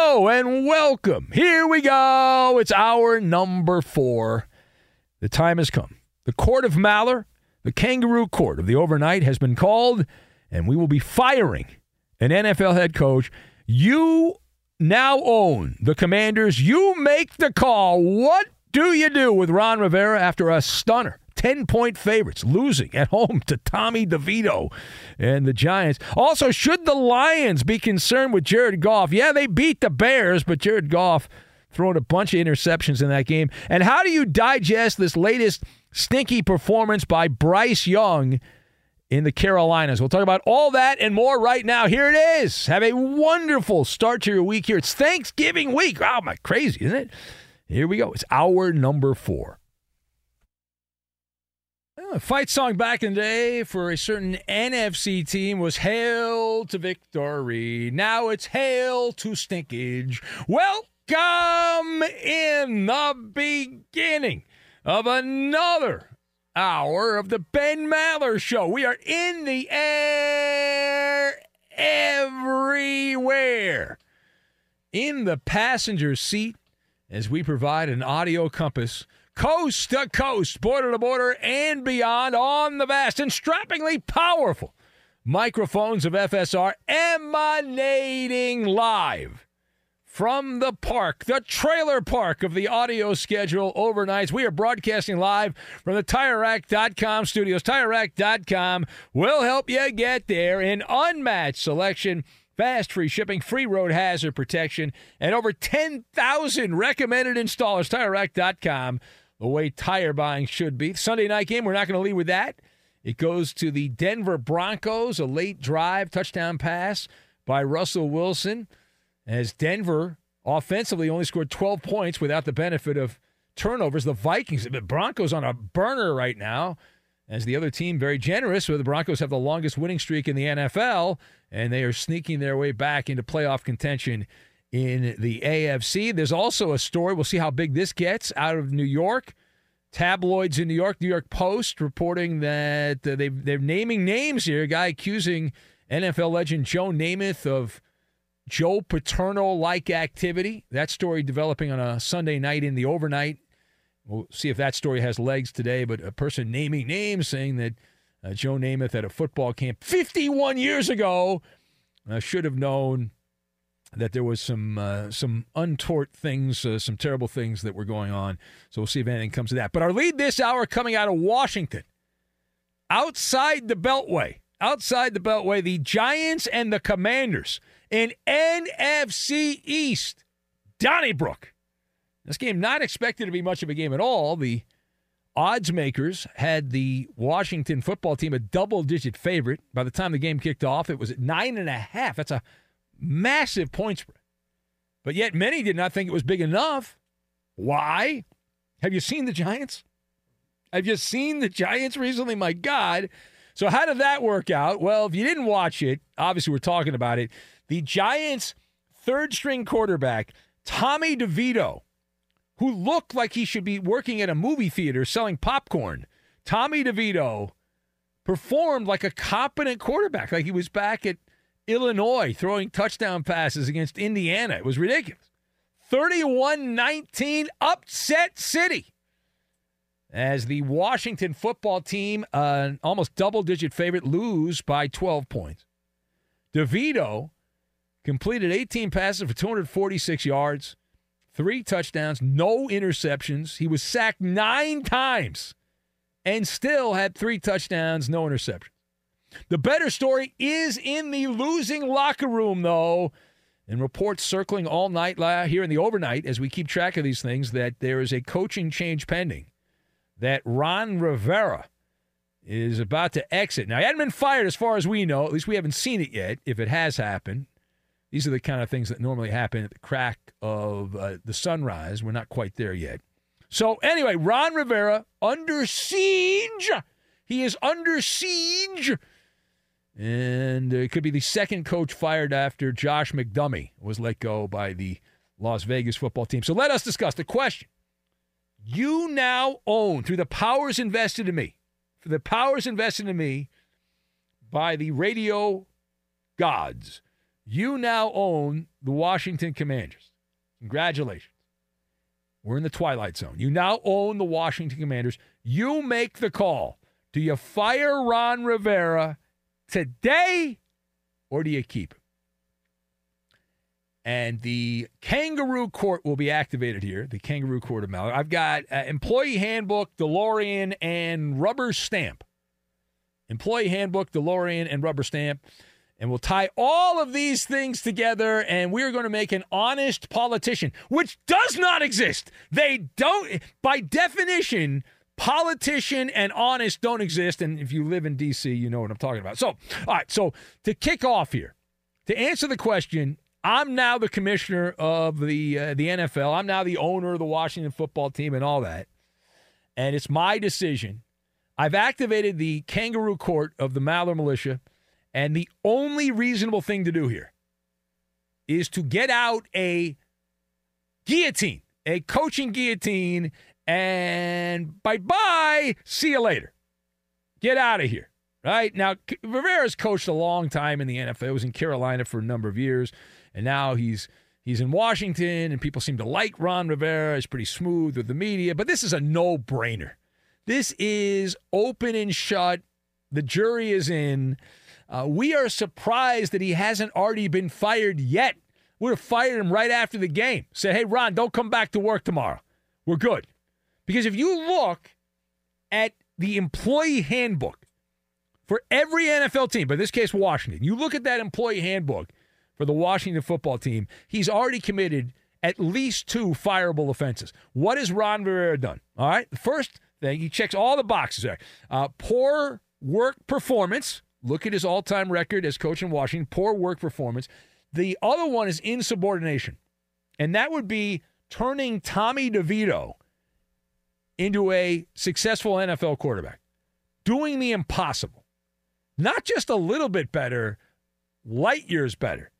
and welcome. Here we go. It's hour number four. The time has come. The Court of Malheur, the kangaroo court of the overnight, has been called, and we will be firing an NFL head coach. You now own the commanders. You make the call. What do you do with Ron Rivera after a stunner? 10 point favorites, losing at home to Tommy DeVito and the Giants. Also, should the Lions be concerned with Jared Goff? Yeah, they beat the Bears, but Jared Goff throwing a bunch of interceptions in that game. And how do you digest this latest stinky performance by Bryce Young? in the Carolinas. We'll talk about all that and more right now. Here it is. Have a wonderful start to your week here. It's Thanksgiving week. Wow, my crazy, isn't it? Here we go. It's hour number four. A fight song back in the day for a certain NFC team was Hail to Victory. Now it's Hail to Stinkage. Welcome in the beginning of another hour of the Ben Maller Show. We are in the air everywhere. In the passenger seat as we provide an audio compass coast to coast, border to border, and beyond on the vast and strappingly powerful microphones of FSR emanating live from the park, the trailer park of the audio schedule overnights. We are broadcasting live from the TireRack.com studios. TireRack.com will help you get there in unmatched selection fast free shipping, free road hazard protection, and over 10,000 recommended installers. TireRack.com the way tire buying should be. Sunday night game, we're not going to lead with that. It goes to the Denver Broncos, a late drive touchdown pass by Russell Wilson, as Denver offensively only scored 12 points without the benefit of turnovers. The Vikings, the Broncos on a burner right now, as the other team very generous. Where the Broncos have the longest winning streak in the NFL, and they are sneaking their way back into playoff contention in the AFC. There's also a story, we'll see how big this gets, out of New York. Tabloids in New York, New York Post reporting that uh, they they're naming names here. A guy accusing NFL legend Joe Namath of Joe Paterno like activity. That story developing on a Sunday night in the overnight. We'll see if that story has legs today. But a person naming names saying that uh, Joe Namath at a football camp 51 years ago uh, should have known that there was some uh, some untoward things, uh, some terrible things that were going on. So we'll see if anything comes of that. But our lead this hour coming out of Washington, outside the Beltway, outside the Beltway, the Giants and the Commanders in NFC East, Donnybrook. This game not expected to be much of a game at all. The odds makers had the Washington football team a double digit favorite. By the time the game kicked off, it was at nine and a half. That's a massive point spread. But yet many did not think it was big enough. Why? Have you seen the Giants? Have you seen the Giants recently? My God. So, how did that work out? Well, if you didn't watch it, obviously we're talking about it. The Giants' third string quarterback, Tommy DeVito, who looked like he should be working at a movie theater selling popcorn, Tommy DeVito performed like a competent quarterback, like he was back at Illinois throwing touchdown passes against Indiana. It was ridiculous. 31 19 upset city as the Washington football team, uh, almost double digit favorite, lose by 12 points. DeVito completed 18 passes for 246 yards, three touchdowns, no interceptions. He was sacked nine times and still had three touchdowns, no interceptions. The better story is in the losing locker room, though. And reports circling all night here in the overnight as we keep track of these things that there is a coaching change pending that Ron Rivera is about to exit. Now, he hadn't been fired as far as we know. At least we haven't seen it yet, if it has happened. These are the kind of things that normally happen at the crack of uh, the sunrise. We're not quite there yet. So, anyway, Ron Rivera under siege. He is under siege. And it could be the second coach fired after Josh McDummy was let go by the Las Vegas football team. So let us discuss the question you now own through the powers invested in me, for the powers invested in me by the radio gods, you now own the Washington Commanders. Congratulations. We're in the twilight zone. You now own the Washington Commanders. You make the call. Do you fire Ron Rivera today or do you keep him? and the kangaroo court will be activated here. The kangaroo court of Mallory. I've got uh, employee handbook, DeLorean, and rubber stamp. Employee handbook, DeLorean, and rubber stamp. And we'll tie all of these things together, and we're going to make an honest politician, which does not exist. They don't, by definition, politician and honest don't exist. And if you live in D.C., you know what I'm talking about. So, all right. So to kick off here, to answer the question, I'm now the commissioner of the uh, the NFL. I'm now the owner of the Washington football team and all that. And it's my decision. I've activated the kangaroo court of the Maller militia, and the only reasonable thing to do here is to get out a guillotine, a coaching guillotine, and bye bye, see you later. Get out of here. Right now, Rivera's coached a long time in the NFL. He was in Carolina for a number of years and now he's he's in Washington, and people seem to like Ron Rivera. He's pretty smooth with the media, but this is a no-brainer. This is open and shut. The jury is in. Uh, we are surprised that he hasn't already been fired yet. We'd have fired him right after the game. Said, hey, Ron, don't come back to work tomorrow. We're good. Because if you look at the employee handbook for every NFL team, but in this case, Washington, you look at that employee handbook, for the Washington football team, he's already committed at least two fireable offenses. What has Ron Rivera done? All right. First thing, he checks all the boxes there. Uh, poor work performance. Look at his all time record as coach in Washington. Poor work performance. The other one is insubordination. And that would be turning Tommy DeVito into a successful NFL quarterback, doing the impossible. Not just a little bit better, light years better.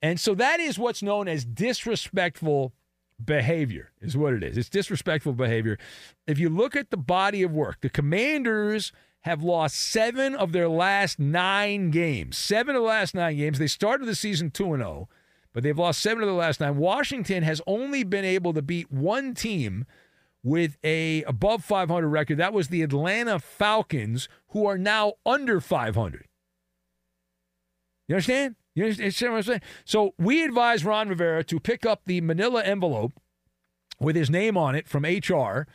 And so that is what's known as disrespectful behavior, is what it is. It's disrespectful behavior. If you look at the body of work, the commanders have lost seven of their last nine games. Seven of the last nine games. They started the season 2 and 0, but they've lost seven of the last nine. Washington has only been able to beat one team with a above 500 record. That was the Atlanta Falcons, who are now under 500. You understand? You understand what I'm saying? So we advise Ron Rivera to pick up the manila envelope with his name on it from HR,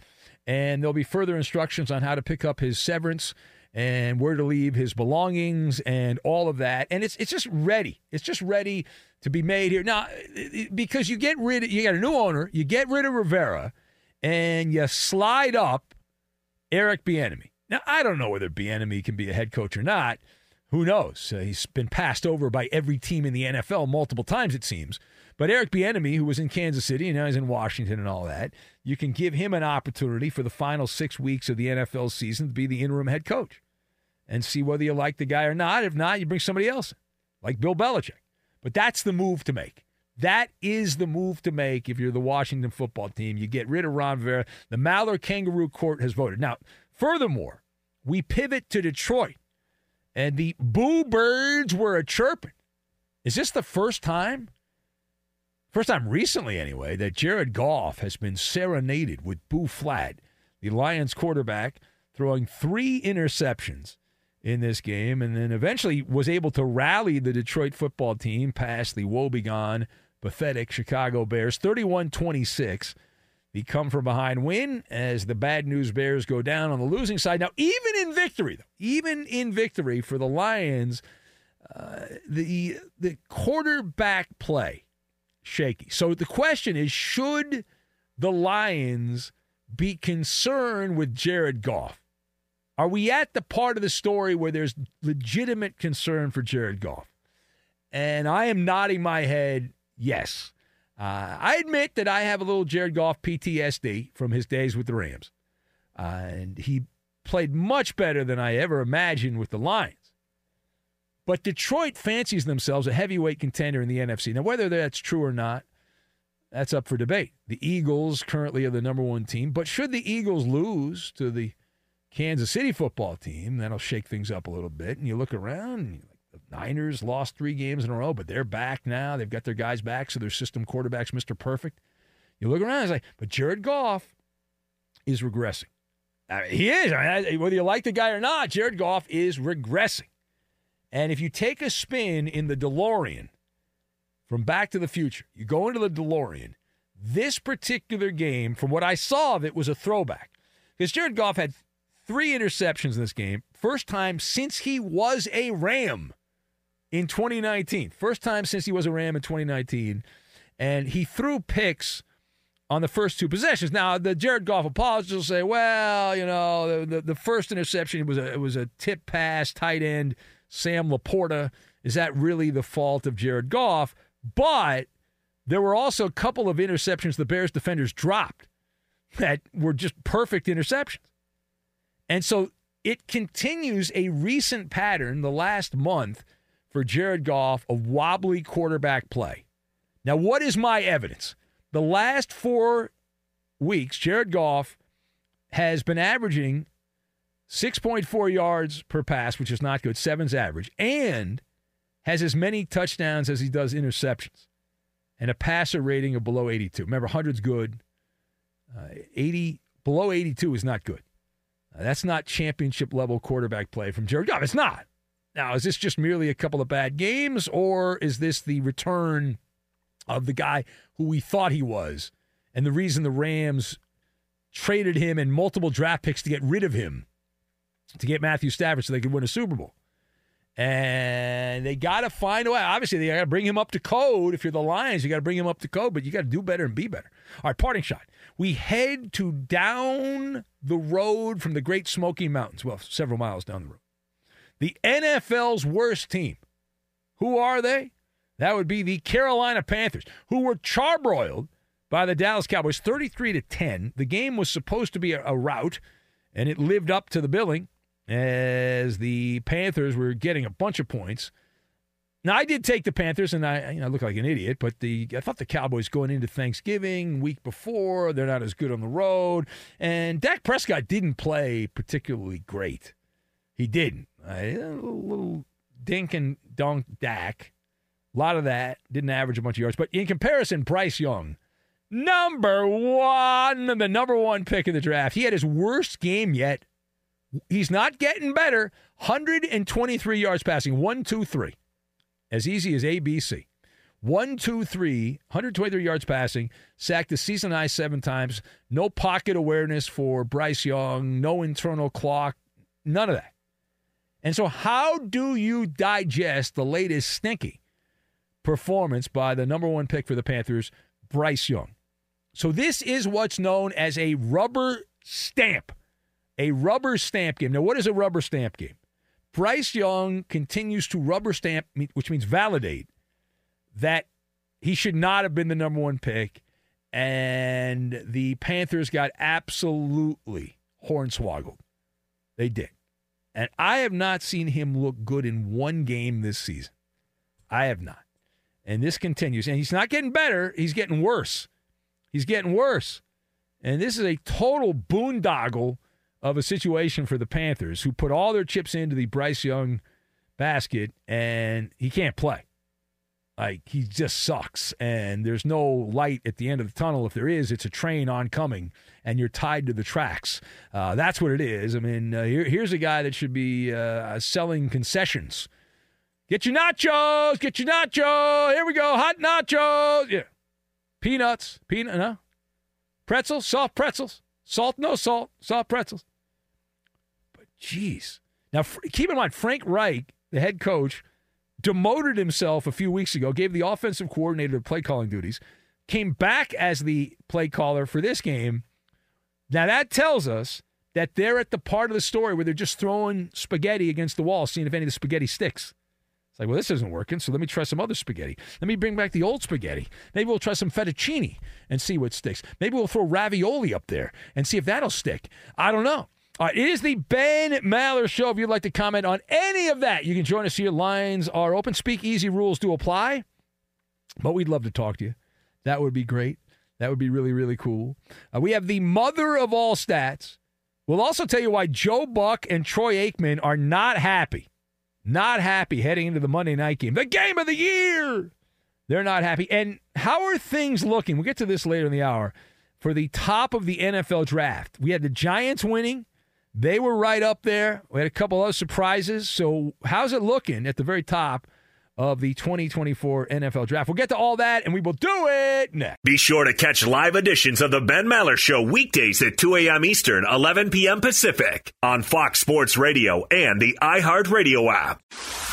and there'll be further instructions on how to pick up his severance and where to leave his belongings and all of that. And it's it's just ready. It's just ready to be made here now because you get rid. Of, you got a new owner. You get rid of Rivera, and you slide up Eric Bieniemy. Now I don't know whether Bieniemy can be a head coach or not. Who knows? Uh, he's been passed over by every team in the NFL multiple times, it seems. But Eric Bieniemy, who was in Kansas City and now he's in Washington and all that, you can give him an opportunity for the final six weeks of the NFL season to be the interim head coach and see whether you like the guy or not. If not, you bring somebody else like Bill Belichick. But that's the move to make. That is the move to make if you're the Washington football team. You get rid of Ron Rivera. The Maller Kangaroo Court has voted. Now, furthermore, we pivot to Detroit, and the Boo Birds were a chirping. Is this the first time? First time recently, anyway, that Jared Goff has been serenaded with Boo Flat, the Lions quarterback, throwing three interceptions in this game, and then eventually was able to rally the Detroit football team past the woebegone pathetic Chicago Bears, 31 26. The come from behind win as the bad news Bears go down on the losing side. Now, even in victory, though, even in victory for the Lions, uh, the the quarterback play shaky. So the question is, should the Lions be concerned with Jared Goff? Are we at the part of the story where there's legitimate concern for Jared Goff? And I am nodding my head Yes. Uh, I admit that I have a little Jared Goff PTSD from his days with the Rams. Uh, and he played much better than I ever imagined with the Lions. But Detroit fancies themselves a heavyweight contender in the NFC. Now, whether that's true or not, that's up for debate. The Eagles currently are the number one team, but should the Eagles lose to the Kansas City football team, that'll shake things up a little bit. And you look around Niners lost three games in a row, but they're back now. They've got their guys back, so their system quarterback's Mr. Perfect. You look around, it's like, but Jared Goff is regressing. I mean, he is. I mean, whether you like the guy or not, Jared Goff is regressing. And if you take a spin in the DeLorean from Back to the Future, you go into the DeLorean, this particular game, from what I saw of it, was a throwback. Because Jared Goff had three interceptions in this game. First time since he was a Ram in 2019. First time since he was a Ram in 2019. And he threw picks on the first two possessions. Now, the Jared Goff apologists will say, well, you know, the, the, the first interception was a, it was a tip pass, tight end, Sam LaPorta. Is that really the fault of Jared Goff? But there were also a couple of interceptions the Bears defenders dropped that were just perfect interceptions. And so it continues a recent pattern the last month for Jared Goff of wobbly quarterback play. Now, what is my evidence? The last four weeks, Jared Goff has been averaging 6.4 yards per pass, which is not good, seven's average, and has as many touchdowns as he does interceptions, and a passer rating of below 82. Remember, 100's good. Uh, 80 below 82 is not good. Uh, that's not championship level quarterback play from Jared Goff. It's not. Now, is this just merely a couple of bad games, or is this the return of the guy who we thought he was, and the reason the Rams traded him and multiple draft picks to get rid of him, to get Matthew Stafford so they could win a Super Bowl? And they got to find a way. Obviously, they got to bring him up to code. If you're the Lions, you got to bring him up to code, but you got to do better and be better. All right, parting shot. We head to down the road from the Great Smoky Mountains, well, several miles down the road. The NFL's worst team. Who are they? That would be the Carolina Panthers, who were charbroiled by the Dallas Cowboys 33 to 10. The game was supposed to be a, a rout, and it lived up to the billing as the Panthers were getting a bunch of points. Now I did take the Panthers, and I you know, look like an idiot, but the I thought the Cowboys going into Thanksgiving week before they're not as good on the road, and Dak Prescott didn't play particularly great. He didn't. Uh, a little, little dink and dunk Dak. A lot of that. Didn't average a bunch of yards. But in comparison, Bryce Young, number one, the number one pick in the draft. He had his worst game yet. He's not getting better. 123 yards passing. One, two, three. As easy as ABC. One, two, three, 123 yards passing, sacked the season high seven times. No pocket awareness for Bryce Young, no internal clock, none of that. And so, how do you digest the latest stinky performance by the number one pick for the Panthers, Bryce Young? So, this is what's known as a rubber stamp. A rubber stamp game. Now, what is a rubber stamp game? Bryce Young continues to rubber stamp, which means validate, that he should not have been the number one pick. And the Panthers got absolutely hornswoggled. They did. And I have not seen him look good in one game this season. I have not. And this continues. And he's not getting better, he's getting worse. He's getting worse. And this is a total boondoggle of a situation for the Panthers, who put all their chips into the Bryce Young basket, and he can't play. Like, he just sucks. And there's no light at the end of the tunnel. If there is, it's a train oncoming, and you're tied to the tracks. Uh, that's what it is. I mean, uh, here, here's a guy that should be uh, selling concessions. Get your nachos, get your nachos. Here we go, hot nachos. Yeah. Peanuts, peanut, no. Pretzels, soft pretzels. Salt, no salt, soft pretzels. But geez. Now, keep in mind, Frank Reich, the head coach, demoted himself a few weeks ago, gave the offensive coordinator play calling duties, came back as the play caller for this game. Now, that tells us that they're at the part of the story where they're just throwing spaghetti against the wall, seeing if any of the spaghetti sticks. It's like, well, this isn't working, so let me try some other spaghetti. Let me bring back the old spaghetti. Maybe we'll try some fettuccine and see what sticks. Maybe we'll throw ravioli up there and see if that'll stick. I don't know. All right, it is the Ben Maller Show. If you'd like to comment on any of that, you can join us here. Lines are open. Speak easy rules do apply, but we'd love to talk to you. That would be great. That would be really, really cool. Uh, we have the mother of all stats. We'll also tell you why Joe Buck and Troy Aikman are not happy not happy heading into the Monday night game, the game of the year. They're not happy. And how are things looking? We'll get to this later in the hour. For the top of the NFL draft, we had the Giants winning. They were right up there. We had a couple other surprises. So, how's it looking at the very top of the 2024 NFL Draft. We'll get to all that and we will do it next. Be sure to catch live editions of The Ben Maller Show weekdays at 2 a.m. Eastern, 11 p.m. Pacific on Fox Sports Radio and the iHeartRadio app.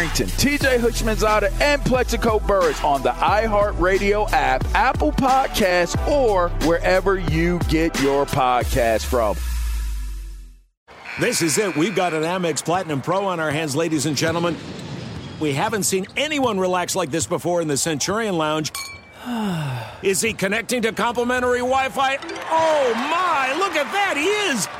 Arrington, TJ Houshmandzadeh, and Plaxico Burress on the iHeartRadio app, Apple Podcasts, or wherever you get your podcast from. This is it. We've got an Amex Platinum Pro on our hands, ladies and gentlemen. We haven't seen anyone relax like this before in the Centurion Lounge. Is he connecting to complimentary Wi Fi? Oh my, look at that! He is!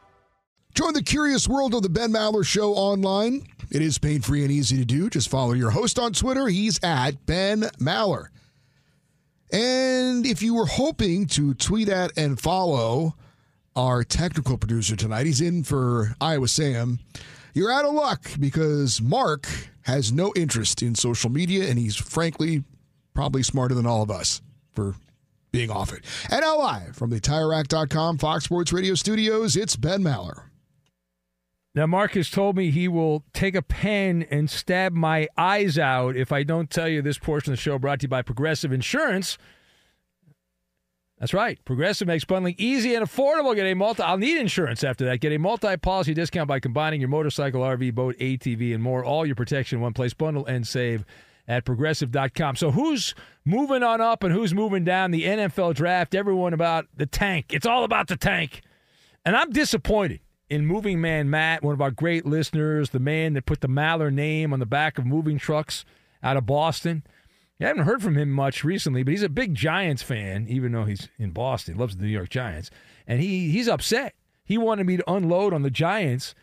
Join the curious world of the Ben Maller Show online. It is pain free and easy to do. Just follow your host on Twitter. He's at Ben Maller. And if you were hoping to tweet at and follow our technical producer tonight, he's in for Iowa Sam. You're out of luck because Mark has no interest in social media and he's frankly probably smarter than all of us for being off it. And now live from the TireRack.com Fox Sports Radio studios, it's Ben Maller. Now, Mark has told me he will take a pen and stab my eyes out if I don't tell you this portion of the show brought to you by Progressive Insurance. That's right. Progressive makes bundling easy and affordable. Get a multi. I'll need insurance after that. Get a multi-policy discount by combining your motorcycle, RV, boat, ATV, and more. All your protection in one place. Bundle and save at progressive.com. So who's moving on up and who's moving down the NFL draft? Everyone about the tank. It's all about the tank. And I'm disappointed in Moving Man Matt, one of our great listeners, the man that put the Maller name on the back of moving trucks out of Boston. I haven't heard from him much recently, but he's a big Giants fan, even though he's in Boston, loves the New York Giants. And he he's upset. He wanted me to unload on the Giants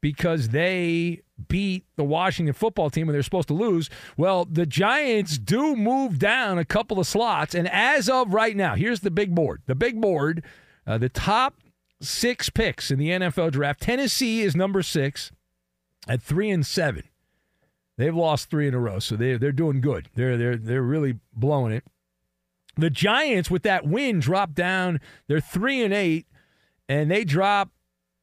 because they beat the Washington football team when they're supposed to lose. Well, the Giants do move down a couple of slots. And as of right now, here's the big board. The big board, uh, the top six picks in the NFL draft. Tennessee is number six at three and seven. They've lost three in a row, so they they're doing good. They're they're they're really blowing it. The Giants with that win drop down. They're three and eight, and they drop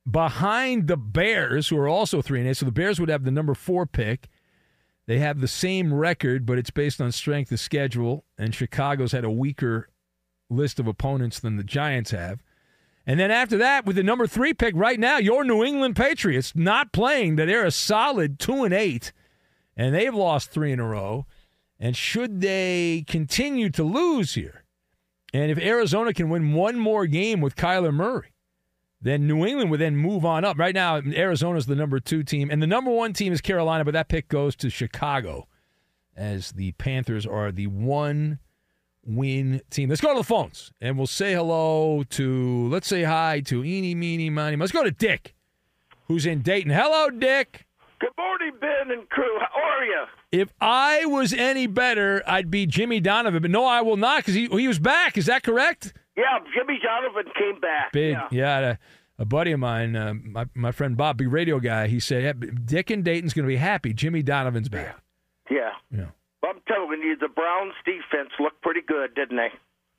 behind the Bears, who are also three and eight. So the Bears would have the number four pick. They have the same record, but it's based on strength of schedule, and Chicago's had a weaker list of opponents than the Giants have. And then after that, with the number three pick right now, your New England Patriots not playing, that they're a solid two and eight, and they've lost three in a row. And should they continue to lose here, and if Arizona can win one more game with Kyler Murray, then New England would then move on up. Right now, Arizona's the number two team, and the number one team is Carolina, but that pick goes to Chicago, as the Panthers are the one win team. Let's go to the phones and we'll say hello to, let's say hi to Eeny, Meeny, Miny. Let's go to Dick, who's in Dayton. Hello, Dick. Good morning, Ben and crew. How are you? If I was any better, I'd be Jimmy Donovan, but no, I will not because he, he was back. Is that correct? Yeah, Jimmy Donovan came back. Big, yeah. yeah a, a, buddy of mine, uh, my, my friend Bob, big radio guy, he said, yeah, Dick and Dayton's going to be happy. Jimmy Donovan's back. Yeah. Yeah. I'm telling you, the Browns' defense looked pretty good, didn't they?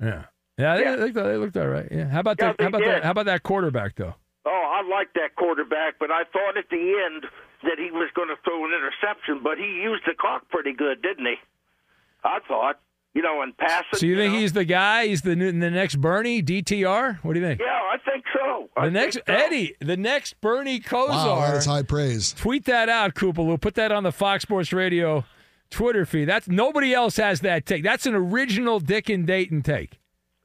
Yeah. Yeah, they, Yeah. They, looked, they looked all right. Yeah. How about Yeah, that? How about did. that? How about that quarterback though? Oh, I like that quarterback, but I thought at the end that he was going to throw an interception, but he used the clock pretty good, didn't he? I thought, you know, in passing. So you think know? he's the guy? He's the new- the next Bernie DTR? What do you think? Yeah, I think so. I The next so. Eddie, the next Bernie Kosar. Wow, that's high praise. Tweet that out, Koopaloo. Put that on the Fox Sports Radio Twitter feed. That's nobody else has that take. That's an original Dick and Dayton take.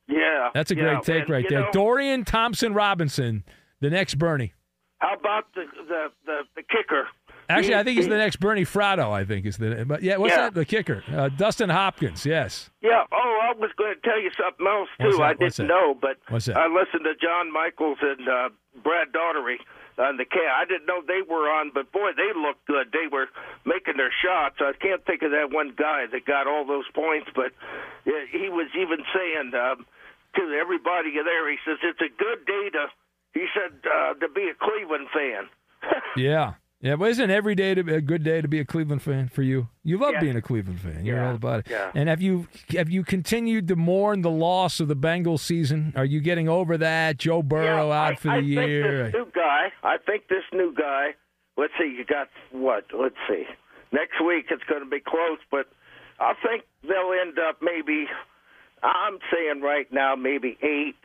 Yeah, That's a yeah, great take and, right there. know, Dorian Thompson Robinson, the next Bernie. How about the the the, the kicker? Actually, He- I think he's he- the next Bernie Fratto. I think is the. But yeah, what's Yeah. that? The kicker, uh, Dustin Hopkins. Yes. Yeah. Oh, I was going to tell you something else too. I didn't know, but I listened to John Michaels and uh, Brad Daugherty on the cat. I didn't know they were on, but boy, they looked good. They were making their shots. I can't think of that one guy that got all those points, but uh, he was even saying um, to everybody there, he says it's a good day to. He said uh, to be a Cleveland fan. Yeah. Yeah, but isn't every day to be a good day to be a Cleveland fan for you? You love Yeah. being a Cleveland fan. You're Yeah. all about it. Yeah. And have you have you continued to mourn the loss of the Bengals season? Are you getting over that? Joe Burrow Yeah, out I, for the I year. New guy. I think this new guy. Let's see. You got what? Let's see. Next week it's going to be close, but I think they'll end up maybe. I'm saying right now maybe eight,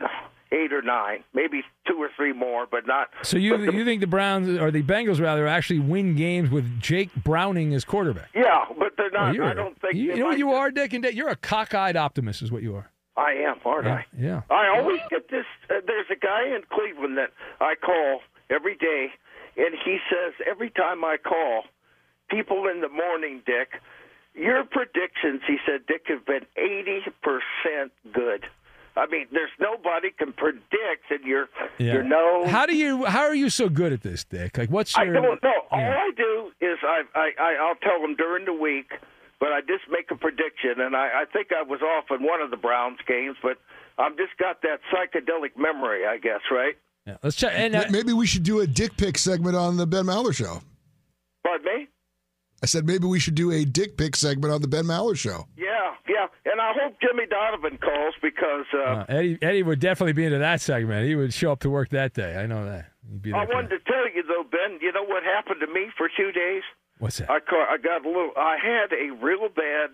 eight or nine, maybe two or three more, but not. so you the- you think the Browns or the Bengals rather actually win games with Jake Browning as quarterback? Yeah, but they're Oh, not. you're I don't think. you, you know what you are, Dick and Dick. You're a cockeyed optimist, is what you are. I am, aren't Yeah, I? yeah. I always get this. Uh, there's a guy in Cleveland that I call every day, and he says every time I call, people in the morning, Dick, your predictions, he said, Dick, have been 80% good. I mean, there's nobody can predict, and you're Yeah. you know. How do you? How are you so good at this, Dick? Like, what's I don't know. All I do is I, I, I I'll tell them during the week, but I just make a prediction, and I, I think I was off in one of the Browns games, but I've just got that psychedelic memory, I guess, right? Yeah, let's check. And uh, Maybe we should do a dick pic segment on the Ben Maller show. Pardon me? I said maybe we should do a dick pic segment on the Ben Maller show. Yeah, yeah, and I hope Jimmy Donovan calls because uh, uh, Eddie, Eddie would definitely be into that segment. He would show up to work that day. I know that. He'd be I that guy. wanted to tell you though, Ben. You know what happened to me for two days? What's that? I caught, I got a little. I had a real bad.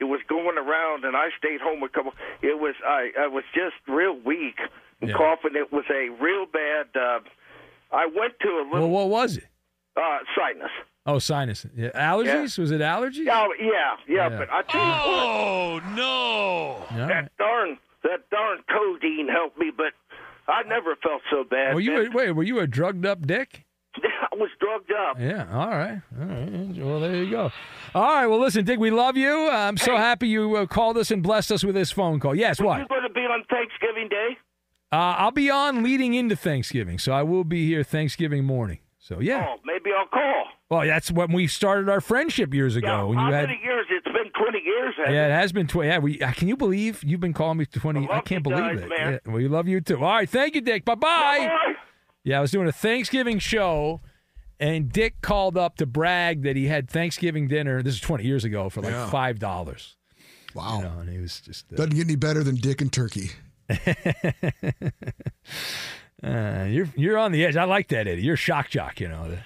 It was going around, and I stayed home a couple. It was I. I was just real weak and Yeah. coughing. It was a real bad. Uh, I went to a Well, little what was it? uh, sinus. Oh, sinus. Yeah. Allergies? Was it allergies? Oh yeah, yeah. Yeah. But I tell you Oh no! All what, right. that darn that darn codeine helped me, but I never felt so bad. Were you a, wait? Were you a drugged up dick? I was drugged up. Yeah. All right. All right. Well, there you go. All right. Well, listen, Dick, we love you. I'm so happy you uh, called us and blessed us with this phone call. Yes. You What? You going to be on Thanksgiving Day? Uh, I'll be on leading into Thanksgiving, so I will be here Thanksgiving morning. So yeah. Oh, maybe I'll call. Well, that's when we started our friendship years ago. Yeah, when how you had. many years? It's been 20 years. hasn't Yeah, it? it has been twenty. Yeah, we. Uh, can you believe you've been calling me twenty? I I, can't believe guys, it. man. Yeah, we love you too. All right, thank you, Dick. Bye bye. Bye. Yeah, I was doing a Thanksgiving show, and Dick called up to brag that he had Thanksgiving dinner. This is 20 years ago for like Yeah. five dollars. Wow. You know, and he was just. Uh, Doesn't get any better than dick and turkey. uh, you're you're on the edge. I like that, Eddie. You're a shock jock. You know.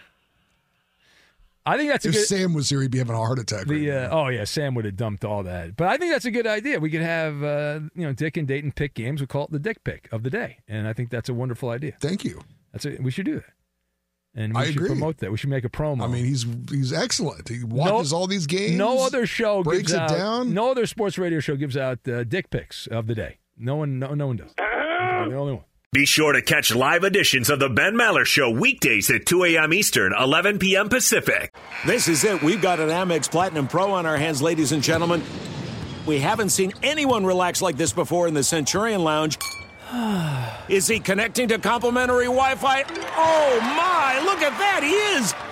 I think that's a If good. Sam was here, he'd be having a heart attack. The right uh, oh yeah, Sam would have dumped all that. But I think that's a good idea. We could have uh, you know Dick and Dayton pick games. We call it the Dick pick of the day, and I think that's a wonderful idea. Thank you. That's a, we should do that, and we I should agree. promote that. We should make a promo. I mean, he's he's excellent. He watches all these games. No other show breaks gives it out, down. No other sports radio show gives out uh, dick pics of the day. No one, no, no one does. I'm the only one. Be sure to catch live editions of the Ben Maller Show weekdays at 2 a.m. Eastern, 11 p.m. Pacific. This is it. We've got an Amex Platinum Pro on our hands, ladies and gentlemen. We haven't seen anyone relax like this before in the Centurion Lounge. Is he connecting to complimentary Wi Fi? Oh my, look at that, he is!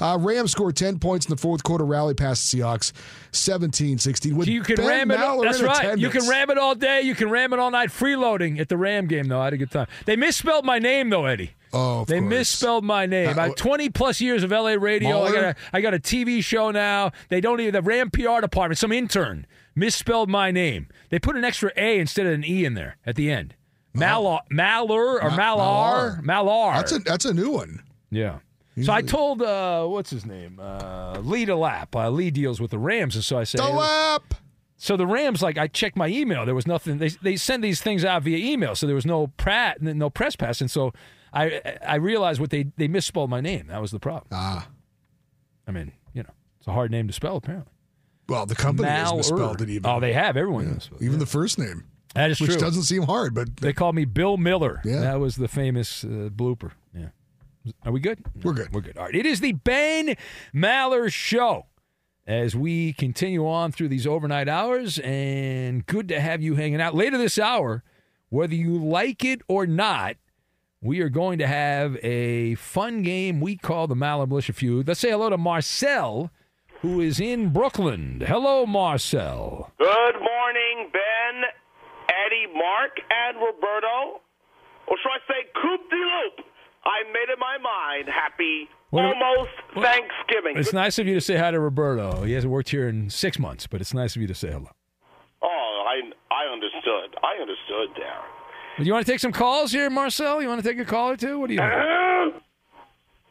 Uh, Rams scored 10 points in the fourth quarter, rally past the Seahawks 17 16. You can ram it. That's right. You can ram it all day. You can ram it all night. Freeloading at the Ram game, though. I had a good time. They misspelled my name, though, Eddie. Oh, they course. misspelled my name. Uh, twenty plus years of LA radio. I got a I got a TV show now. They don't even the Ram PR department. Some intern misspelled my name. They put an extra A instead of an E in there at the end. Malar, Maller or Ma- Malar, Malar. That's a, that's a new one. Yeah. So I told uh, what's his name, uh, Lee Delap. Uh, Lee deals with the Rams, and so I said, The lap. So the Rams, like, I checked my email. There was nothing. They they send these things out via email, so there was no prat, no press pass, and so I I realized what they they misspelled my name. That was the problem. Ah, I mean, you know, it's a hard name to spell apparently. well, the company has misspelled it even. Oh, they have. Everyone knows. even the first name, That is which true. doesn't seem hard, but They called me Bill Miller. Yeah. That was the famous uh, blooper. Yeah. Are we good? We're good. We're good. All right. It is the Ben Maller Show as we continue on through these overnight hours, and good to have you hanging out. Later this hour, whether you like it or not, we are going to have a fun game we call the Maller Militia Feud. Let's say hello to Marcel, who is in Brooklyn. Hello, Marcel. Good morning, Ben, Eddie, Mark, and Roberto. Or should I say, Coupe de Loop? I made up my mind. Happy What- almost Thanksgiving. It's nice of you to say hi to Roberto. He hasn't worked here in six months, but it's nice of you to say hello. Oh, I I understood. I understood, Darren. Do you want to take some calls here, Marcel? You want to take a call or two? What do you? Uh,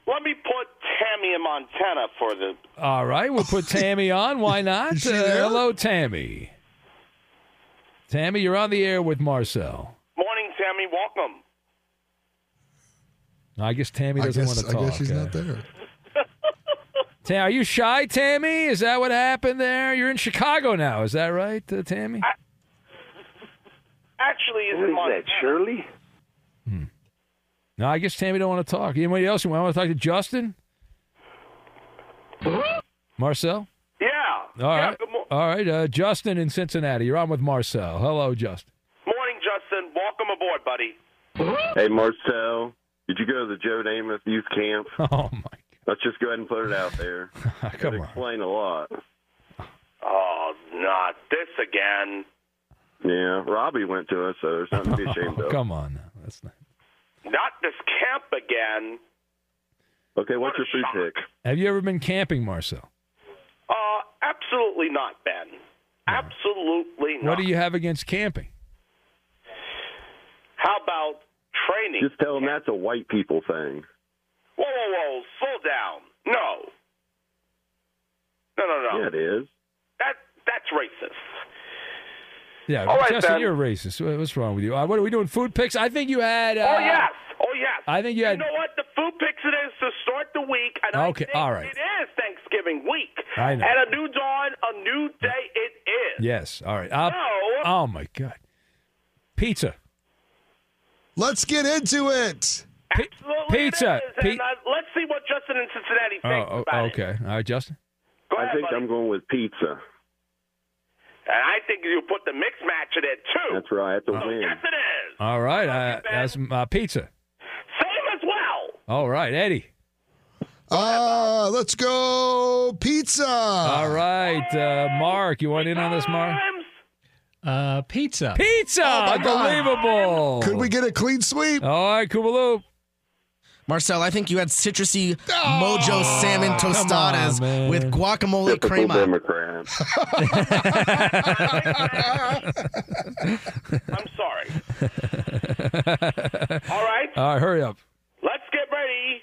let me put Tammy in Montana for the. All right, we'll put Tammy on. Why not? Uh, hello, Tammy. Tammy, you're on the air with Marcel. Morning, Tammy. Welcome. I guess Tammy I doesn't guess, want to talk. I guess she's uh, not there. Ta- are you shy, Tammy? Is that what happened there? You're in Chicago now. Is that right, uh, Tammy? Actually, is in Montana. Shirley? No, I guess Tammy don't want to talk. Anybody else? You want to talk to Justin? Marcel? Yeah. All yeah. right. Good mo- All right. Uh, Justin in Cincinnati. You're on with Marcel. Hello, Justin. morning, Justin. Welcome aboard, buddy. Hey, Marcel. Did you go to the Joe Namath youth camp? Oh my! God. Let's just go ahead and put it out there. Come Could on. explain a lot. Oh, not this again. Yeah, Robbie went to us, so there's nothing to be ashamed of. come on now. That's not. Not this camp again. Okay, what's your food pick? Have you ever been camping, Marcel? Uh, absolutely not, Ben. Absolutely not. What do you have against camping? How about training? Just tell them that's a white people thing. Whoa, whoa, whoa! Slow down. No. No, no, no. Yeah, it is. That that's racist. Yeah, All right, Justin, Ben. you're a racist. What's wrong with you? Uh, what are we doing? Food picks? I think you had. Uh, oh yes. Oh yes. I think you had. You know what? The food picks it is to start the week, and I Okay, think all right. it is Thanksgiving week. I know. And a new dawn, a new day. It is. Yes. All right. Uh, No. Oh my God. Pizza. Let's get into it. Absolutely pizza. It is. Pi- and, uh, let's see what Justin in Cincinnati Oh, thinks oh, about it. okay. All right, Justin. Go I ahead, think buddy. I'm going with pizza. And I think you put the mix match in it too. That's right. That's a Oh, win. yes, it is. All right. Uh, that's uh, pizza. Same as well. All right, Eddie. Uh, let's go pizza. All right, uh, Mark. You want in on this, Mark? Uh, pizza. Pizza. my God. Unbelievable. Could we get a clean sweep? All right, Koopaloop. Marcel, I think you had citrusy mojo salmon Oh, tostadas on, with guacamole Typical crema. Democrat. I'm sorry. All right. All right, hurry up. Let's get ready.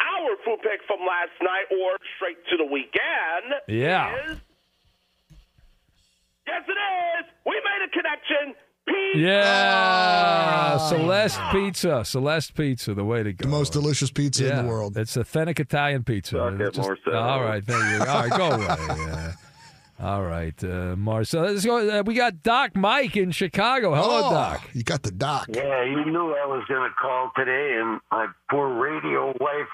Our food pick from last night, or straight to the weekend. Yeah. Is, yes, it is. We made a connection. Pizza. Yeah, Celeste Pizza. Celeste Pizza, the way to go. The most delicious pizza yeah, in the world. It's authentic Italian pizza. Suck it, It's just- Marcel. all right, thank you. All right, go away. Yeah. All right, uh, Marcel. Let's go. Uh, we got Doc Mike in Chicago. Hello, Oh, Doc. You got the doc. Yeah, you knew I was going to call today, and my poor radio wife.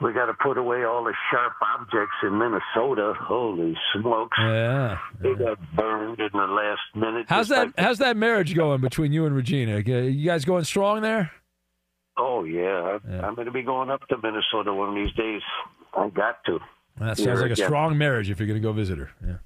We got to put away all the sharp objects in Minnesota. Holy smokes! Yeah. They got burned in the last minute. How's that? like- How's that marriage going between you and Regina? You guys going strong there? oh yeah, I, I'm going to be going up to Minnesota one of these days. I got to. That sounds like a strong marriage if you're going to go visit her. Yeah.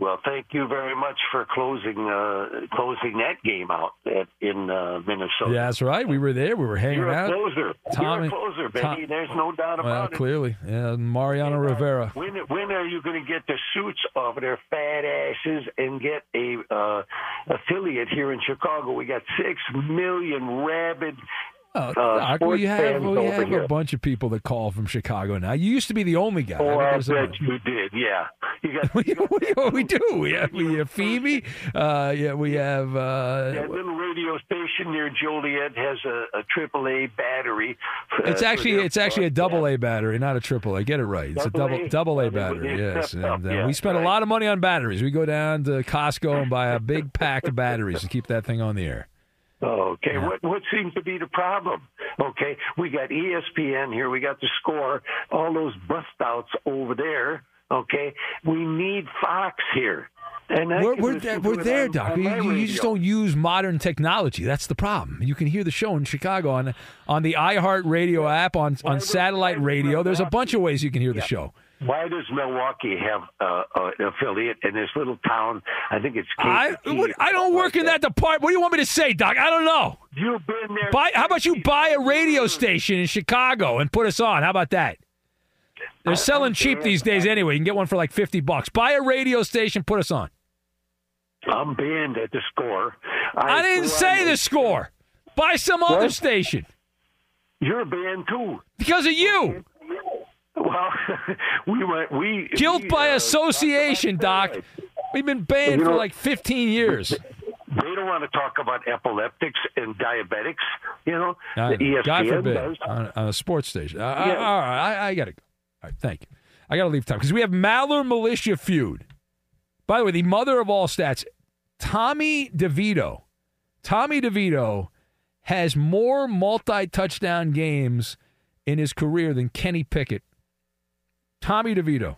Well, thank you very much for closing uh, closing that game out at, in uh, Minnesota. Yeah, that's right. We were there. We were hanging You're a out. closer. Tommy- You're a closer, Tom- There's no doubt Well, about it. clearly, yeah. Mariano Rivera. When when are you going to get the suits off their fat asses and get a uh, affiliate here in Chicago? We got six million rabid Oh, uh, we have, we have a bunch of people that call from Chicago now. You used to be the only guy. Oh, I I a you did. Yeah, you got. we, we, we do. We have, we have Phoebe. Uh, yeah, we have. Uh, that little radio station near Joliet has a, a AAA battery. uh, it's actually it's actually a double A battery, not a triple A. Get it right. It's a Double double A? double A battery. Yes, and uh, yeah, we spend a lot of money on batteries. We go down to Costco and buy a big pack of batteries to keep that thing on the air. Okay, what what seems to be the problem? Okay, we got ESPN here, we got the score, all those bust outs over there. Okay, we need Fox here. And We're, we're, we're there, on- Doc. on You, you just don't use modern technology. That's the problem. You can hear the show in Chicago on on the iHeart Radio app, on on satellite radio. There's a bunch of ways you can hear the show. Why does Milwaukee have uh, uh, an affiliate in this little town? I think it's. I what, I don't work in that department. What do you want me to say, Doc? I don't know. You've been there. Buy, how about you buy a radio station in Chicago and put us on? How about that? They're selling cheap these days anyway. You can get one for like fifty bucks. Buy a radio station, put us on. I'm banned at the score. I, didn't say the score. Buy some other station You're banned too. because of you. Well, we went. We Guilt we, by uh, association, Doc. We've been banned You for like 15 years. They don't want to talk about epileptics and diabetics. You know, the. ESPN God forbid. does. On, on a sports station. Uh, Yeah. All right, I, I got to go. All right, thank you. I got to leave time because we have Maller Militia feud. By the way, the mother of all stats, Tommy DeVito. Tommy DeVito has more multi touchdown games in his career than Kenny Pickett. Tommy DeVito.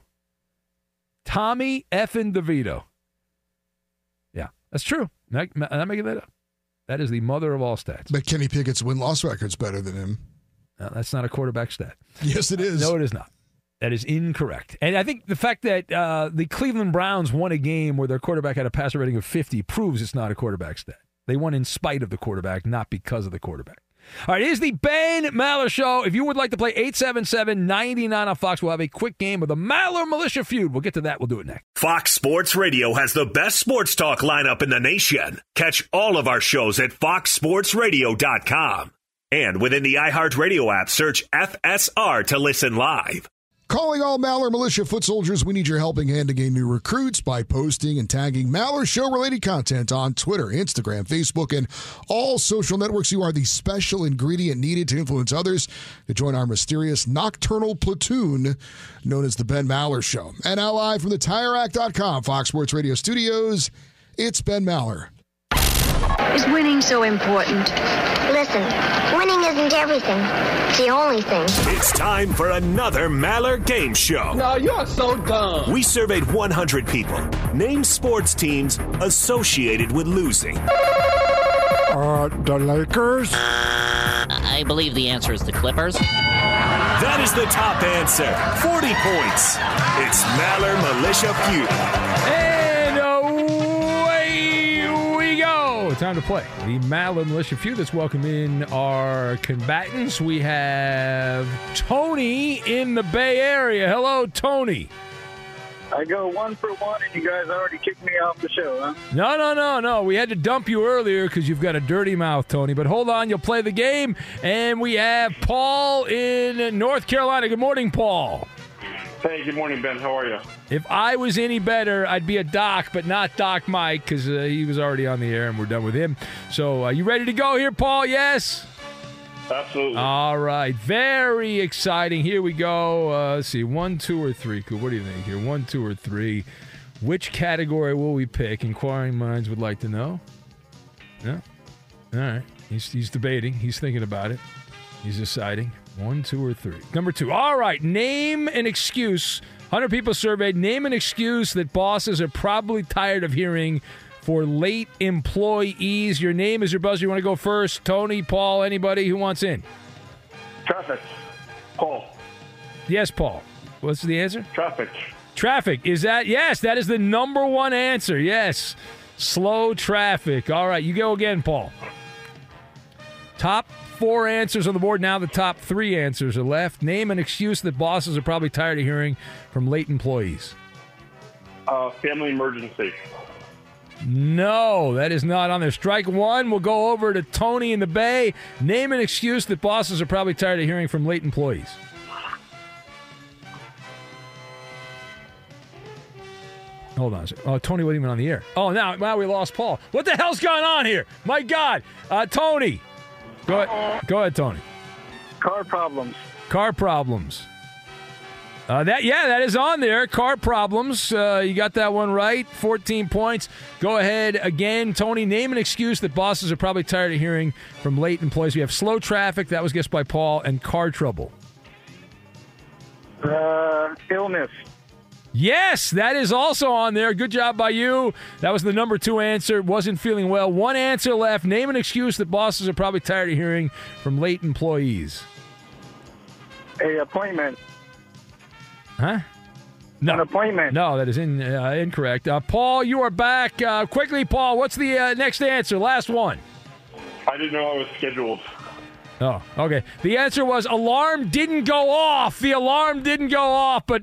Tommy effing DeVito. Yeah, that's true. I'm not making that up. That is the mother of all stats. But Kenny Pickett's win loss record's better than him. No, that's not a quarterback stat. Yes, it is. No, it is not. That is incorrect. And I think the fact that uh, the Cleveland Browns won a game where their quarterback had a passer rating of 50 proves it's not a quarterback stat. They won in spite of the quarterback, not because of the quarterback. All right, is the Ben Maller Show. If you would like to play 877 99 on Fox, we'll have a quick game of the Maller Militia feud. We'll get to that. We'll do it next. Fox Sports Radio has the best sports talk lineup in the nation. Catch all of our shows at foxsportsradio.com. And within the iHeartRadio app, search FSR to listen live. Calling all Maller Militia foot soldiers, we need your helping hand to gain new recruits by posting and tagging Maller Show related content on Twitter, Instagram, Facebook, and all social networks. You are the special ingredient needed to influence others to join our mysterious nocturnal platoon known as the Ben Maller Show. And now live from the TireRack.com Fox Sports Radio studios, it's Ben Maller. Is winning so important? Listen, winning isn't everything. It's the only thing. It's time for another Maller Game Show. No, you're so dumb. We surveyed 100 people. Name sports teams associated with losing. Uh, the Lakers? I believe the answer is the Clippers. That is the top answer. 40 points. It's Maller Militia Feud. Time to play the Maller Militia feud. Let's welcome in our combatants. We have Tony in the Bay Area. Hello, Tony. I go one for one, and you guys already kicked me off the show, huh? No, no, no, no. We had to dump you earlier because you've got a dirty mouth, Tony. But hold on, you'll play the game. And we have Paul in North Carolina. Good morning, Paul. Hey, good morning, Ben. How are you? If I was any better, I'd be a Doc, but not Doc Mike because uh, he was already on the air and we're done with him. So, uh, you ready to go here, Paul? Yes? Absolutely. All right. Very exciting. Here we go. Uh, let's see. One, two, or three. What do you think here? One, two, or three. Which category will we pick? Inquiring minds would like to know. Yeah. All right. He's, he's debating. He's thinking about it. He's deciding. One, two, or three. Number two. All right. Name an excuse. 100 people surveyed. Name an excuse that bosses are probably tired of hearing for late employees. Your name is your buzzer. You want to go first? Tony, Paul, anybody who wants in? Traffic. Paul. Yes, Paul. What's the answer? Traffic. Traffic. Is that? Yes, that is the number one answer. Yes. Slow traffic. All right, you go again, Paul. Top four answers on the board. Now the top three answers are left. Name an excuse that bosses are probably tired of hearing from late employees. Uh, family emergency. No, that is not on there. Strike one. We'll go over to Tony in the Bay. Name an excuse that bosses are probably tired of hearing from late employees. Hold on. Oh, Tony wasn't even on the air. Oh, now, now we lost Paul. What the hell's going on here? My God. Uh, Tony. Go ahead. Go ahead, Tony. Car problems. Car problems. Uh, that yeah, that is on there. Car problems. Uh, you got that one right. Fourteen points. Go ahead again, Tony. Name an excuse that bosses are probably tired of hearing from late employees. We have slow traffic. That was guessed by Paul, and car trouble. Uh, illness. Yes, that is also on there. Good job by you. That was the number two answer. Wasn't feeling well. One answer left. Name an excuse that bosses are probably tired of hearing from late employees. A appointment. Huh? No. An appointment. No, that is in, uh, incorrect. Uh, Paul, you are back. Uh, quickly, Paul, what's the uh, next answer? Last one. I didn't know I was scheduled. Oh, okay. The answer was alarm didn't go off. The alarm didn't go off, but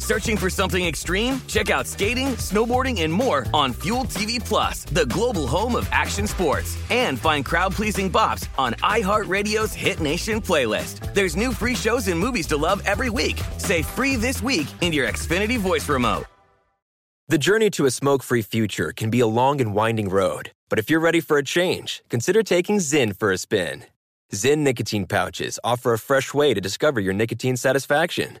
Searching for something extreme? Check out skating, snowboarding, and more on Fuel TV Plus, the global home of action sports. And find crowd-pleasing bops on iHeartRadio's Hit Nation playlist. There's new free shows and movies to love every week. Say free this week in your Xfinity voice remote. The journey to a smoke free future can be a long and winding road, but if you're ready for a change, consider taking Zyn for a spin. Zyn nicotine pouches offer a fresh way to discover your nicotine satisfaction